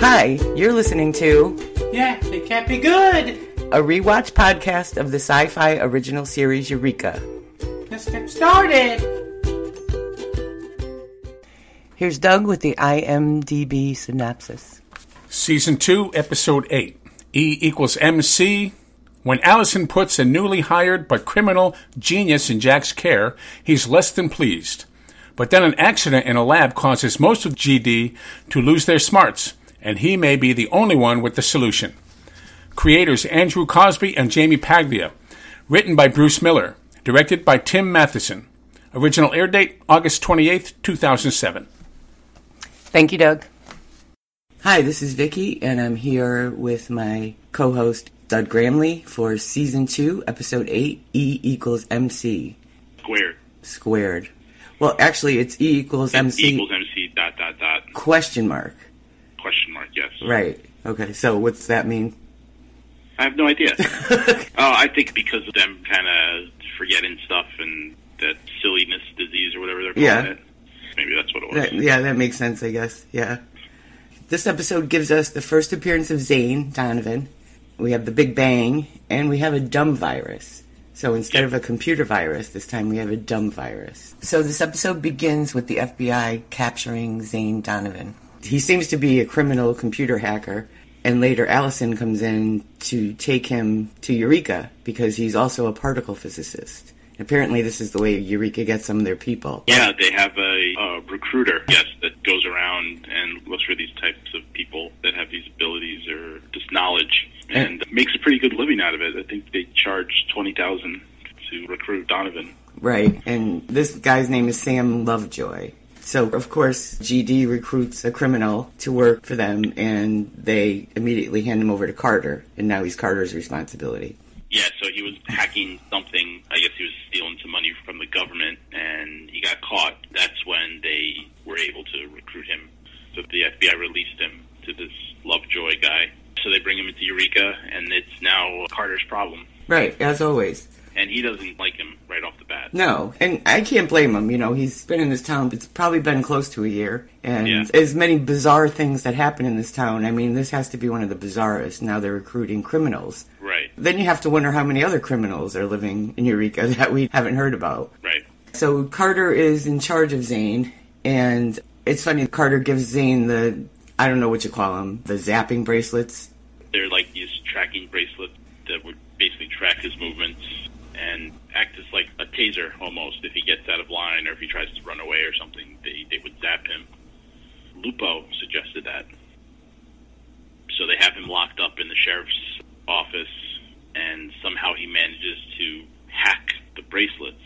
Hi, you're listening to Yeah, It can't be good. a rewatch podcast of the sci fi original series Eureka. Let's get started. Here's Doug with the IMDb synopsis. Season 2, Episode 8 E equals MC. When Allison puts a newly hired but criminal genius in Jack's care, he's less than pleased. But then an accident in a lab causes most of GD to lose their smarts, and he may be the only one with the solution. Creators Andrew Cosby and Jamie Paglia. Written by Bruce Miller. Directed by Tim Matheson. Original air date August 28th, 2007. Thank you, Doug. Hi, this is Vicki, and I'm here with my co host, Doug Gramley, for Season 2, Episode 8 E equals MC squared. squared. Well, actually, it's E equals MC equals MC dot dot dot question mark. Question mark. Yes. Right. Okay, so what's that mean? I have no idea. oh, I think because of them kind of forgetting stuff and that silliness disease or whatever they're calling Yeah. it. Maybe that's what it was. That, yeah, that makes sense, I guess. Yeah. This episode gives us the first appearance of Zane Donovan. We have the Big Bang, and we have a dumb virus. So instead of a computer virus, this time we have a dumb virus. So this episode begins with the FBI capturing Zane Donovan. He seems to be a criminal computer hacker, and later Allison comes in to take him to Eureka because he's also a particle physicist. Apparently, this is the way Eureka gets some of their people. Yeah, they have a, a recruiter, yes, that goes around and looks for these types of people that have these abilities or this knowledge, and makes a pretty good living out of it. I think they charge twenty thousand to recruit Donovan. Right, and this guy's name is Sam Lovejoy. So, of course, GD recruits a criminal to work for them, and they immediately hand him over to Carter, and now he's Carter's responsibility. Yeah, so he was hacking something. I guess he was stealing some money from the government, and he got caught. That's when they were able to recruit him. So the FBI released him to this Lovejoy guy. So they bring him into Eureka, and it's now Carter's problem. Right, as always. And he doesn't like him right off the bat. No, and I can't blame him. You know, he's been in this town, it's probably been close to a year, and Yeah. as many bizarre things that happen in this town. I mean, this has to be one of the bizarrest. Now they're recruiting criminals. Right, Then you have to wonder how many other criminals are living in Eureka that we haven't heard about. right. So Carter is in charge of Zane, and it's funny. Carter gives Zane the I don't know what you call them, the zapping bracelets. They're like these tracking bracelets that would basically track his movements and act as like a taser almost. If he gets out of line or if he tries to run away or something, they, they would zap him. Lupo suggested that. So they have him locked up in the sheriff's office, and somehow he manages to hack the bracelets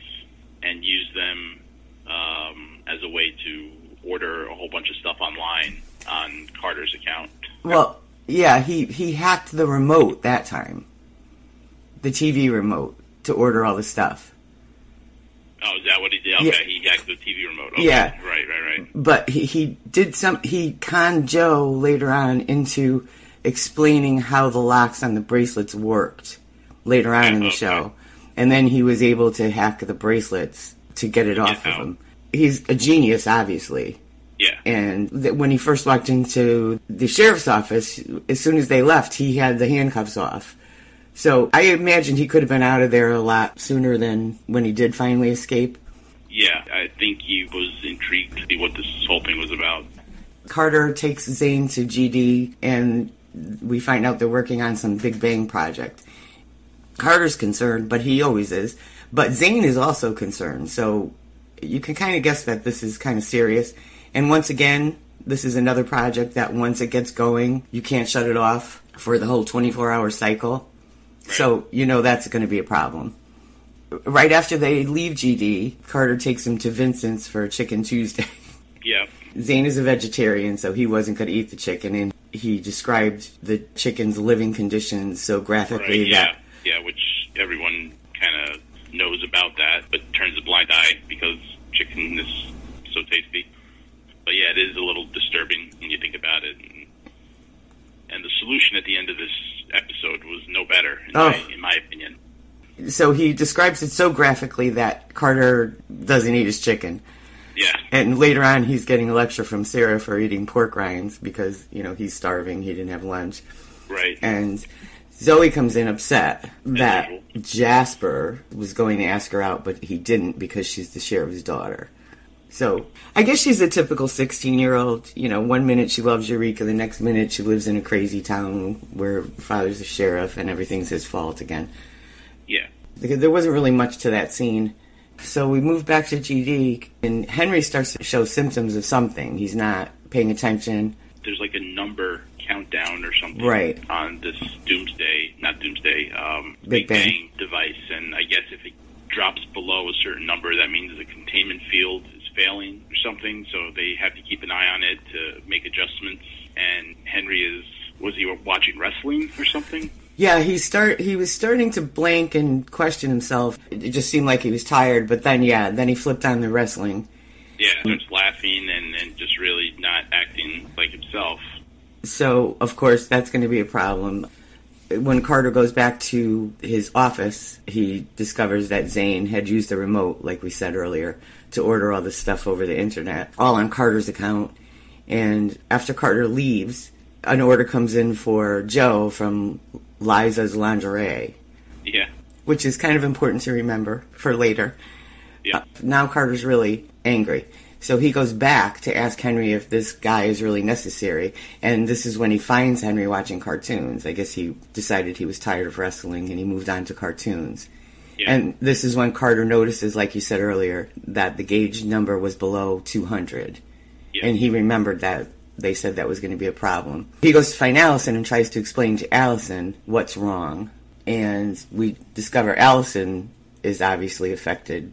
and use them um, as a way to order a whole bunch of stuff online on Carter's account. Well, yeah, he he hacked the remote that time, the TV remote to order all the stuff. Oh, is that what he did? Okay, Yeah. he hacked the TV remote. Okay. Yeah. Right, right, right. But he, he did some. He conned Joe later on into explaining how the locks on the bracelets worked later on in the okay. show, and then he was able to hack the bracelets to get it off of him. He's a genius, obviously. Yeah. And th- when he first walked into the sheriff's office, as soon as they left, he had the handcuffs off. So I imagine he could have been out of there a lot sooner than when he did finally escape. Yeah, I think he was intrigued to see what this whole thing was about. Carter takes Zane to GD, and we find out they're working on some Big Bang project. Carter's concerned, but he always is. But Zane is also concerned, so you can kind of guess that this is kind of serious. And once again, this is another project that once it gets going, you can't shut it off for the whole 24 hour cycle. So you know that's going to be a problem. Right after they leave GD, Carter takes him to Vincent's for Chicken Tuesday. Yeah. Zane is a vegetarian, so he wasn't going to eat the chicken, and he described the chicken's living conditions so graphically Right, yeah. that Yeah, which everyone kind of knows about that, but turns a blind eye because chicken is so tasty. But yeah, it is a little disturbing when you think about it. And, and the solution at the end of this episode was no better, in, Oh. my, in my opinion. so he describes it so graphically that Carter doesn't eat his chicken. Yeah. And later on, he's getting a lecture from Sarah for eating pork rinds because, you know, he's starving. He didn't have lunch. Right. And Zoe comes in upset that. Jasper was going to ask her out, but he didn't because she's the sheriff's daughter. So I guess she's a typical 16 year old. You know, one minute she loves Eureka, the next minute she lives in a crazy town where father's a sheriff and everything's his fault again. yeah. Because there wasn't really much to that scene. So we move back to GD, and Henry starts to show symptoms of something. He's not paying attention. There's like a number countdown or something Right. on this Doomsday, not Doomsday, um, Big Big, Bang. Bang. device, and I guess if it drops below a certain number, that means the containment field failing or something. So they have to keep an eye on it to make adjustments. And Henry is was he watching wrestling or something? Yeah, he start he was starting to blank and question himself. It just seemed like he was tired, but then yeah, then he flipped on the wrestling. Yeah, starts laughing and, and just really not acting like himself. So, of course, that's going to be a problem. When Carter goes back to his office, he discovers that Zane had used the remote, like we said earlier, to order all this stuff over the internet, all on Carter's account. And after Carter leaves, an order comes in for Joe from Liza's Lingerie, Yeah, which is kind of important to remember for later. yeah, Now Carter's really angry. So he goes back to ask Henry if this guy is really necessary. And this is when he finds Henry watching cartoons. I guess he decided he was tired of wrestling and he moved on to cartoons. yeah. And this is when Carter notices, like you said earlier, that the gauge number was below 200. yeah. And he remembered that they said that was going to be a problem. He goes to find Allison and tries to explain to Allison what's wrong. And we discover Allison is obviously affected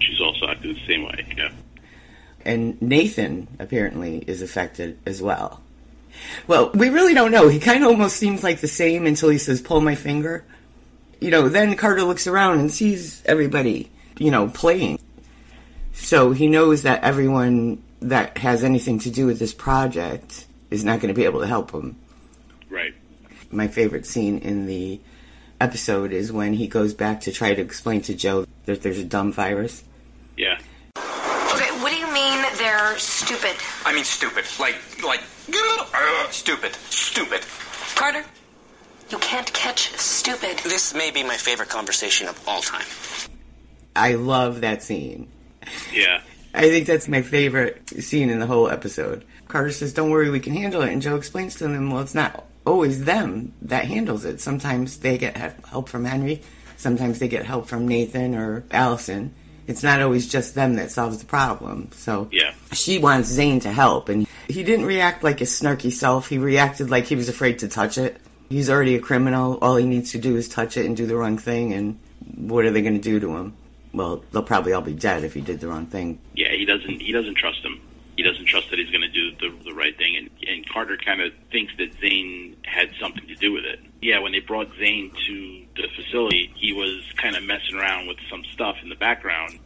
She's also acting the same way. Yeah. And Nathan apparently is affected as well. Well, we really don't know. He kind of almost seems like the same until he says, pull my finger. You know, then Carter looks around and sees everybody, you know, playing. So he knows that everyone that has anything to do with this project is not going to be able to help him. Right. My favorite scene in the episode is when he goes back to try to explain to Joe that there's a dumb virus. Yeah. Okay, what do you mean they're stupid? I mean, stupid. Like, like, uh, stupid. Stupid. Carter, you can't catch stupid. This may be my favorite conversation of all time. I love that scene. Yeah. I think that's my favorite scene in the whole episode. Carter says, Don't worry, we can handle it. And Joe explains to them, Well, it's not always them that handles it. Sometimes they get help from Henry, sometimes they get help from Nathan or Allison. It's not always just them that solves the problem. So Yeah. she wants Zane to help. And he didn't react like his snarky self, he reacted like he was afraid to touch it. He's already a criminal. All he needs to do is touch it and do the wrong thing. And what are they going to do to him? Well, they'll probably all be dead if he did the wrong thing. Yeah, he doesn't. He doesn't trust him. He doesn't trust that he's going to do the, the right thing, and, and Carter kind of thinks that Zane had something to do with it. Yeah, when they brought Zane to the facility, he was kind of messing around with some stuff in the background.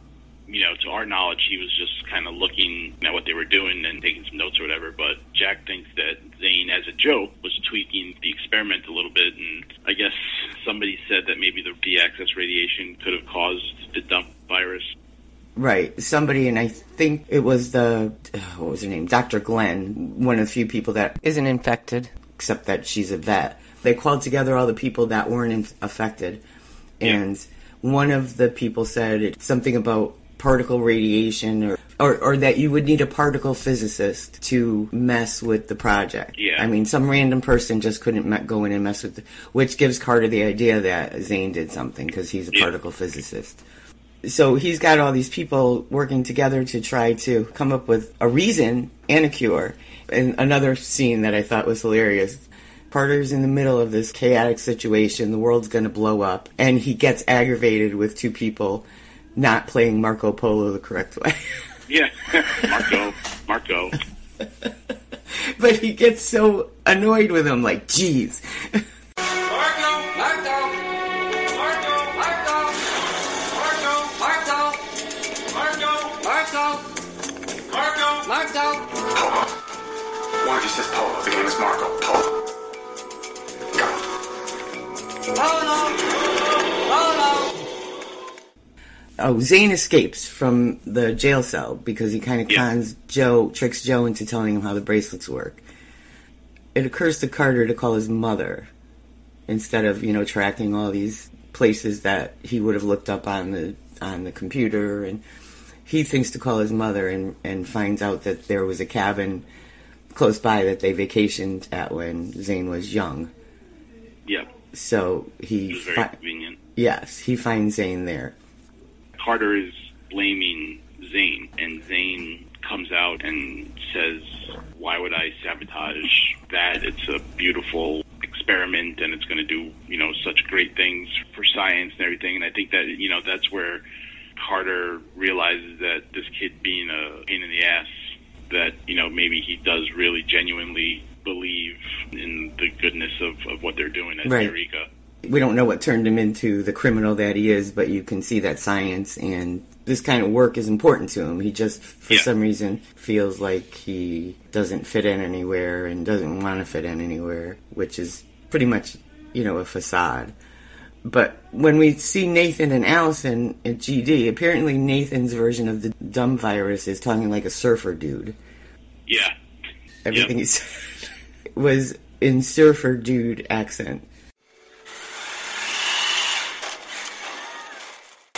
You know, to our knowledge, he was just kind of looking at what they were doing and taking some notes or whatever. But Jack thinks that Zane, as a joke, was tweaking the experiment a little bit, and I guess somebody said that maybe the D-access radiation could have caused the dump virus. Right. Somebody, and I think it was the, what was her name? Dr. Glenn, one of the few people that isn't infected, except that she's a vet. They called together all the people that weren't in- affected. And one of the people said something about particle radiation or, or, or that you would need a particle physicist to mess with the project. Yeah. I mean, some random person just couldn't me- go in and mess with it, which gives Carter the idea that Zane did something because he's a Yeah. particle physicist so he's got all these people working together to try to come up with a reason and a cure. And another scene that I thought was hilarious. Carter's in the middle of this chaotic situation. The world's going to blow up. And he gets aggravated with two people not playing Marco Polo the correct way. Yeah, Marco, Marco. but he gets so annoyed with him, like, geez. Marco! Marco! Marco! Marco! Marco! Marco! Marco! Marco! Marco! Marco! Polo. One of you says Polo. The game is Marco. Polo. Go. Polo! Polo! Oh, oh, oh, oh Zane escapes from the jail cell because he kind of Yeah. cons Joe, tricks Joe into telling him how the bracelets work. It occurs to Carter to call his mother instead of you know tracking all these places that he would have looked up on the on the computer, and he thinks to call his mother and and finds out that there was a cabin close by that they vacationed at when Zane was young. Yeah, So he very fi- convenient. yes he finds Zane there. Carter is blaming Zane, and Zane comes out and says, "Why would I sabotage that? It's a beautiful experiment, and it's going to do, you know, such great things for science and everything." And I think that you know that's where Carter realizes that this kid being uh, a pain in the ass, that you know maybe he does really genuinely believe in the goodness of, of what they're doing at Right. Eureka. we don't know what turned him into the criminal that he is, but you can see that science and this kind of work is important to him. He just, for Yeah. some reason, feels like he doesn't fit in anywhere and doesn't want to fit in anywhere, which is pretty much, you know, a facade. But when we see Nathan and Allison at GD, apparently Nathan's version of the dumb virus is talking like a surfer dude. Yeah, Everything Yep. he said was in surfer dude accent.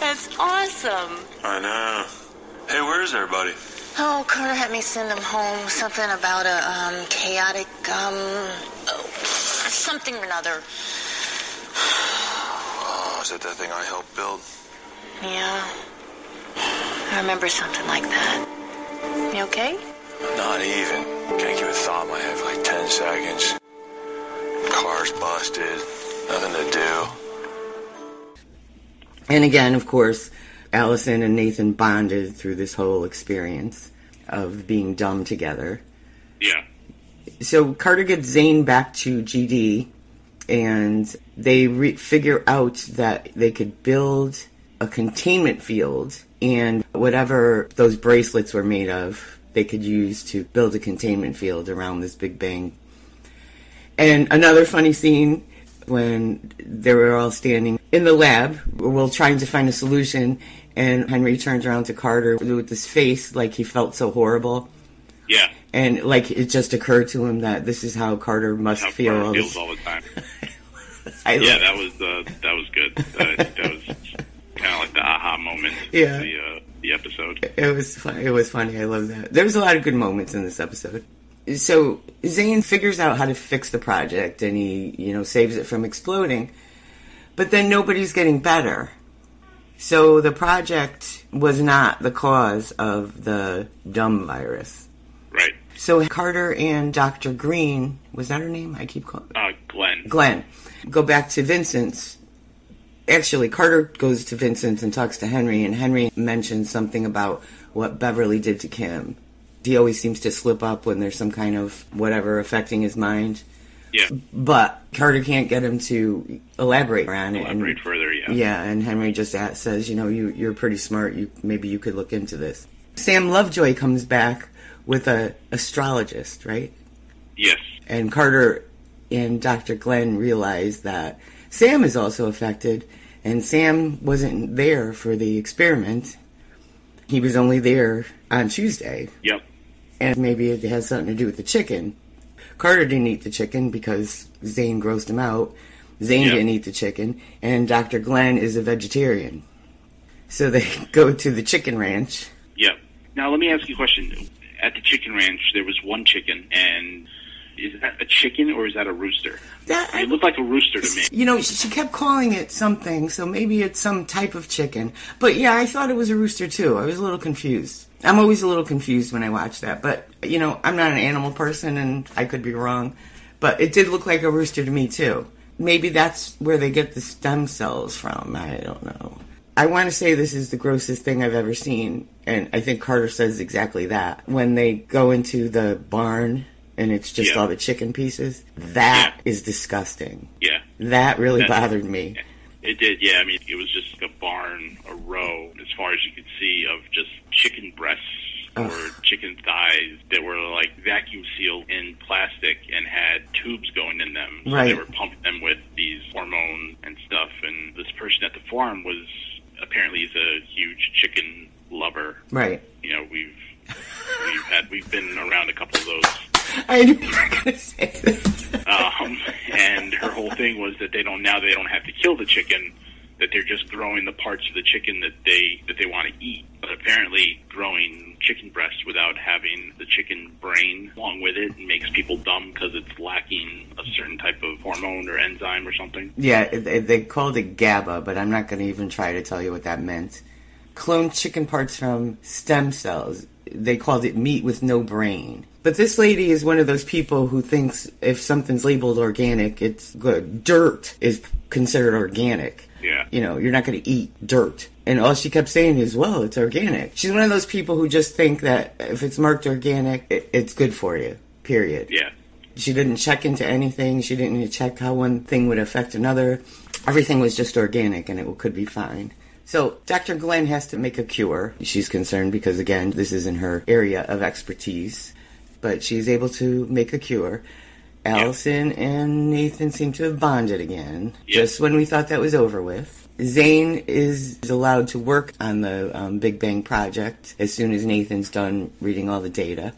That's awesome. I know. Hey, where's everybody? Oh, Carter had me send them home something about a um, chaotic, um, oh, something or another. Oh, is that that thing I helped build? Yeah. I remember something like that. You okay? Not even. Can't give a thought in my head for like 10 seconds. Car's busted. Nothing to do. And again, of course, Allison and Nathan bonded through this whole experience of being dumb together. yeah. So Carter gets Zane back to GD, and they re- figure out that they could build a containment field, and whatever those bracelets were made of, they could use to build a containment field around this Big Bang. And another funny scene when they were all standing in the lab, we're trying to find a solution, and Henry turns around to Carter with this face like he felt so horrible. Yeah. And like it just occurred to him that this is how Carter must How feel. Carter all feels all the time. Yeah, that was uh, that was good. Uh, that was kind of like the aha moment. Yeah. The uh, the episode. It was fun. It was funny. I love that. There was a lot of good moments in this episode. So Zane figures out how to fix the project, and he, you know, saves it from exploding. But then nobody's getting better. So the project was not the cause of the dumb virus. Right. So Carter and Dr. Green, was that her name? I keep calling Uh, Glenn. Glenn, go back to Vincent's. Actually, Carter goes to Vincent's and talks to Henry, and Henry mentions something about what Beverly did to Kim. He always seems to slip up when there's some kind of whatever affecting his mind. Yeah. But Carter can't get him to elaborate on it. and- Elaborate further. Yeah. yeah, and Henry just a- says, you know, you you're pretty smart. You maybe you could look into this. Sam Lovejoy comes back with a astrologist, right? Yes. And Carter and Dr. Glenn realize that Sam is also affected, and Sam wasn't there for the experiment. He was only there on Tuesday, Yep. and maybe it has something to do with the chicken. Carter didn't eat the chicken because Zane grossed him out. Zane Yeah. didn't eat the chicken, and Dr. Glenn is a vegetarian. So they go to the chicken ranch. Yep. Now let me ask you a question. At the chicken ranch, there was one chicken, and is that a chicken or is that a rooster? That, It looked like a rooster to me. You know, she she kept calling it something, so maybe it's some type of chicken. But yeah, I thought it was a rooster too. I was a little confused. I'm always a little confused when I watch that, but you know, I'm not an animal person and I could be wrong. But it did look like a rooster to me too. Maybe that's where they get the stem cells from. I don't know. I want to say this is the grossest thing I've ever seen, and I think Carter says exactly that. When they go into the barn and it's just Yeah. all the chicken pieces, that Yeah. is disgusting. Yeah. That really That's- bothered me. It did, yeah. I mean, it was just a barn, a row, as far as you could see, of just chicken breasts or chicken thighs that were like vacuum sealed in plastic and had tubes going in them. So Right. they were pumping them with these hormones and stuff. And this person at the farm was apparently he's a huge chicken lover. Right. You know, we've we've had we've been around a couple of those. I knew you were going to say this. Um, and her whole thing was that they don't now they don't have to kill the chicken, that they're just growing the parts of the chicken that they that they want to eat. But apparently, growing chicken breast without having the chicken brain along with it makes people dumb because it's lacking a certain type of hormone or enzyme or something. Yeah, they, they called it GABA, but I'm not going to even try to tell you what that meant. Cloned chicken parts from stem cells. They called it meat with no brain. But this lady is one of those people who thinks if something's labeled organic, it's good. Dirt is considered organic. Yeah. You know, you're not going to eat dirt. And all she kept saying is, well, it's organic. She's one of those people who just think that if it's marked organic, it, it's good for you, period. Yeah. She didn't check into anything. She didn't check how one thing would affect another. Everything was just organic and it could be fine. So Dr. Glenn has to make a cure. She's concerned because, again, this isn't her area of expertise. But she's able to make a cure. Allison and Nathan seem to have bonded again, just when we thought that was over with. Zane is allowed to work on the um, Big Bang Project as soon as Nathan's done reading all the data.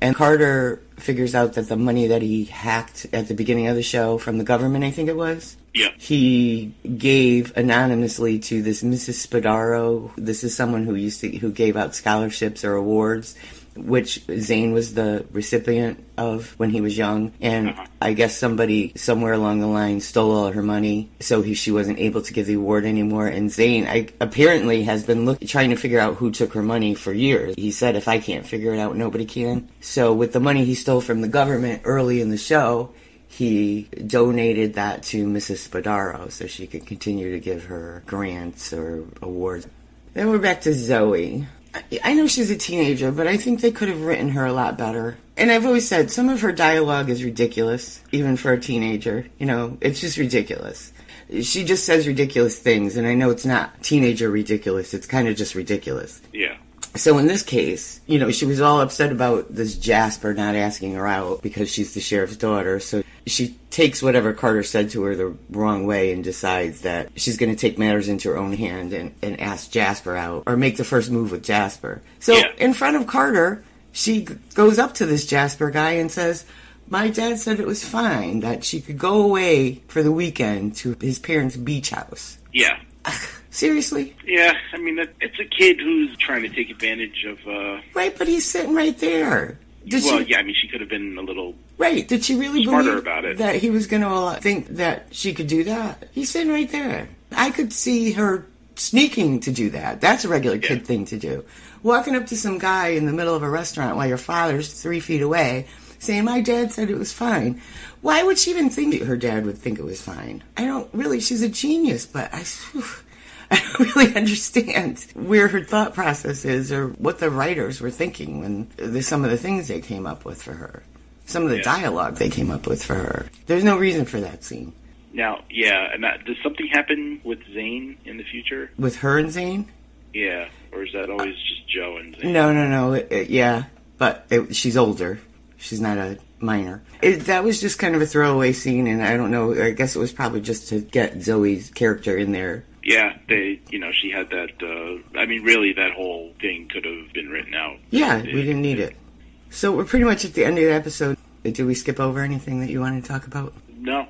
And Carter figures out that the money that he hacked at the beginning of the show from the government, I think it was, Yeah. he gave anonymously to this Mrs. Spadaro. This is someone who used to who gave out scholarships or awards, which Zane was the recipient of when he was young. And uh-huh. I guess somebody somewhere along the line stole all her money, so he, she wasn't able to give the award anymore. And Zane, I, apparently, has been look, trying to figure out who took her money for years. He said, "If I can't figure it out, nobody can." So with the money he stole from the government early in the show he donated that to Mrs. Spadaro so she could continue to give her grants or awards. Then we're back to Zoe. I- I know she's a teenager, but I think they could have written her a lot better. And I've always said some of her dialogue is ridiculous, even for a teenager. You know, it's just ridiculous. She just says ridiculous things, and I know it's not teenager ridiculous, it's kind of just ridiculous. Yeah. So in this case, you know, she was all upset about this Jasper not asking her out because she's the sheriff's daughter. So she takes whatever Carter said to her the wrong way and decides that she's going to take matters into her own hand and, and ask Jasper out or make the first move with Jasper. So Yeah. in front of Carter, she goes up to this Jasper guy and says, my dad said it was fine that she could go away for the weekend to his parents' beach house. Yeah. Seriously? Yeah. I mean, it's a kid who's trying to take advantage of. uh Right, but he's sitting right there. Did Well, she- yeah. I mean, she could have been a little. Right. Did she really believe about it. that he was going to uh, think that she could do that? He's sitting right there. I could see her sneaking to do that. That's a regular kid thing to do. Walking up to some guy in the middle of a restaurant while your father's three feet away, saying, My dad said it was fine. Why would she even think her dad would think it was fine? I don't really, she's a genius, but I. I don't really understand where her thought process is or what the writers were thinking when there's some of the things they came up with for her. Some of the dialogue they came up with for her. There's no reason for that scene. Now, yeah. And that, does something happen with Zane in the future? With her and Zane? Yeah. Or is that always just Joe and Zane? No, no, no. It, it- yeah, but it, she's older. She's not a minor. It, that was just kind of a throwaway scene, and I don't know. I guess it was probably just to get Zoe's character in there. Yeah, they, you know, she had that. uh I mean, really, that whole thing could have been written out. Yeah, we didn't need it. So we're pretty much at the end of the episode. Did we skip over anything that you wanted to talk about? No,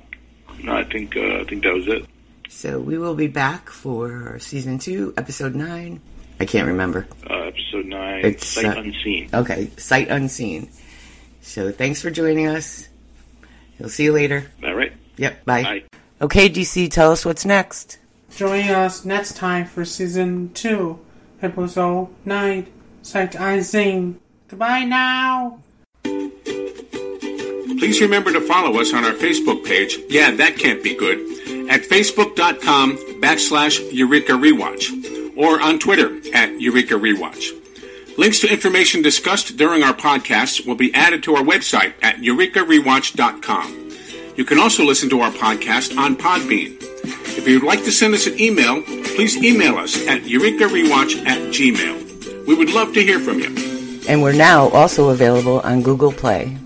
no, I think uh, I think that was it. So we will be back for season two, episode nine. I can't remember. Uh, episode nine, It's, Sight uh, Unseen. Okay, sight unseen. So thanks for joining us. We'll see you later. All right. Yep, bye. Bye. Okay, DC, tell us what's next. Join us next time for season 2, episode 9, Sight Unseen. Goodbye now! Please remember to follow us on our Facebook page. Yeah, that can't be good. At facebook.com backslash Eureka Rewatch or on Twitter at Eureka Rewatch. Links to information discussed during our podcasts will be added to our website at eurekarewatch.com. You can also listen to our podcast on Podbean. If you'd like to send us an email, please email us at eurekarewatch at gmail. We would love to hear from you. And we're now also available on Google Play.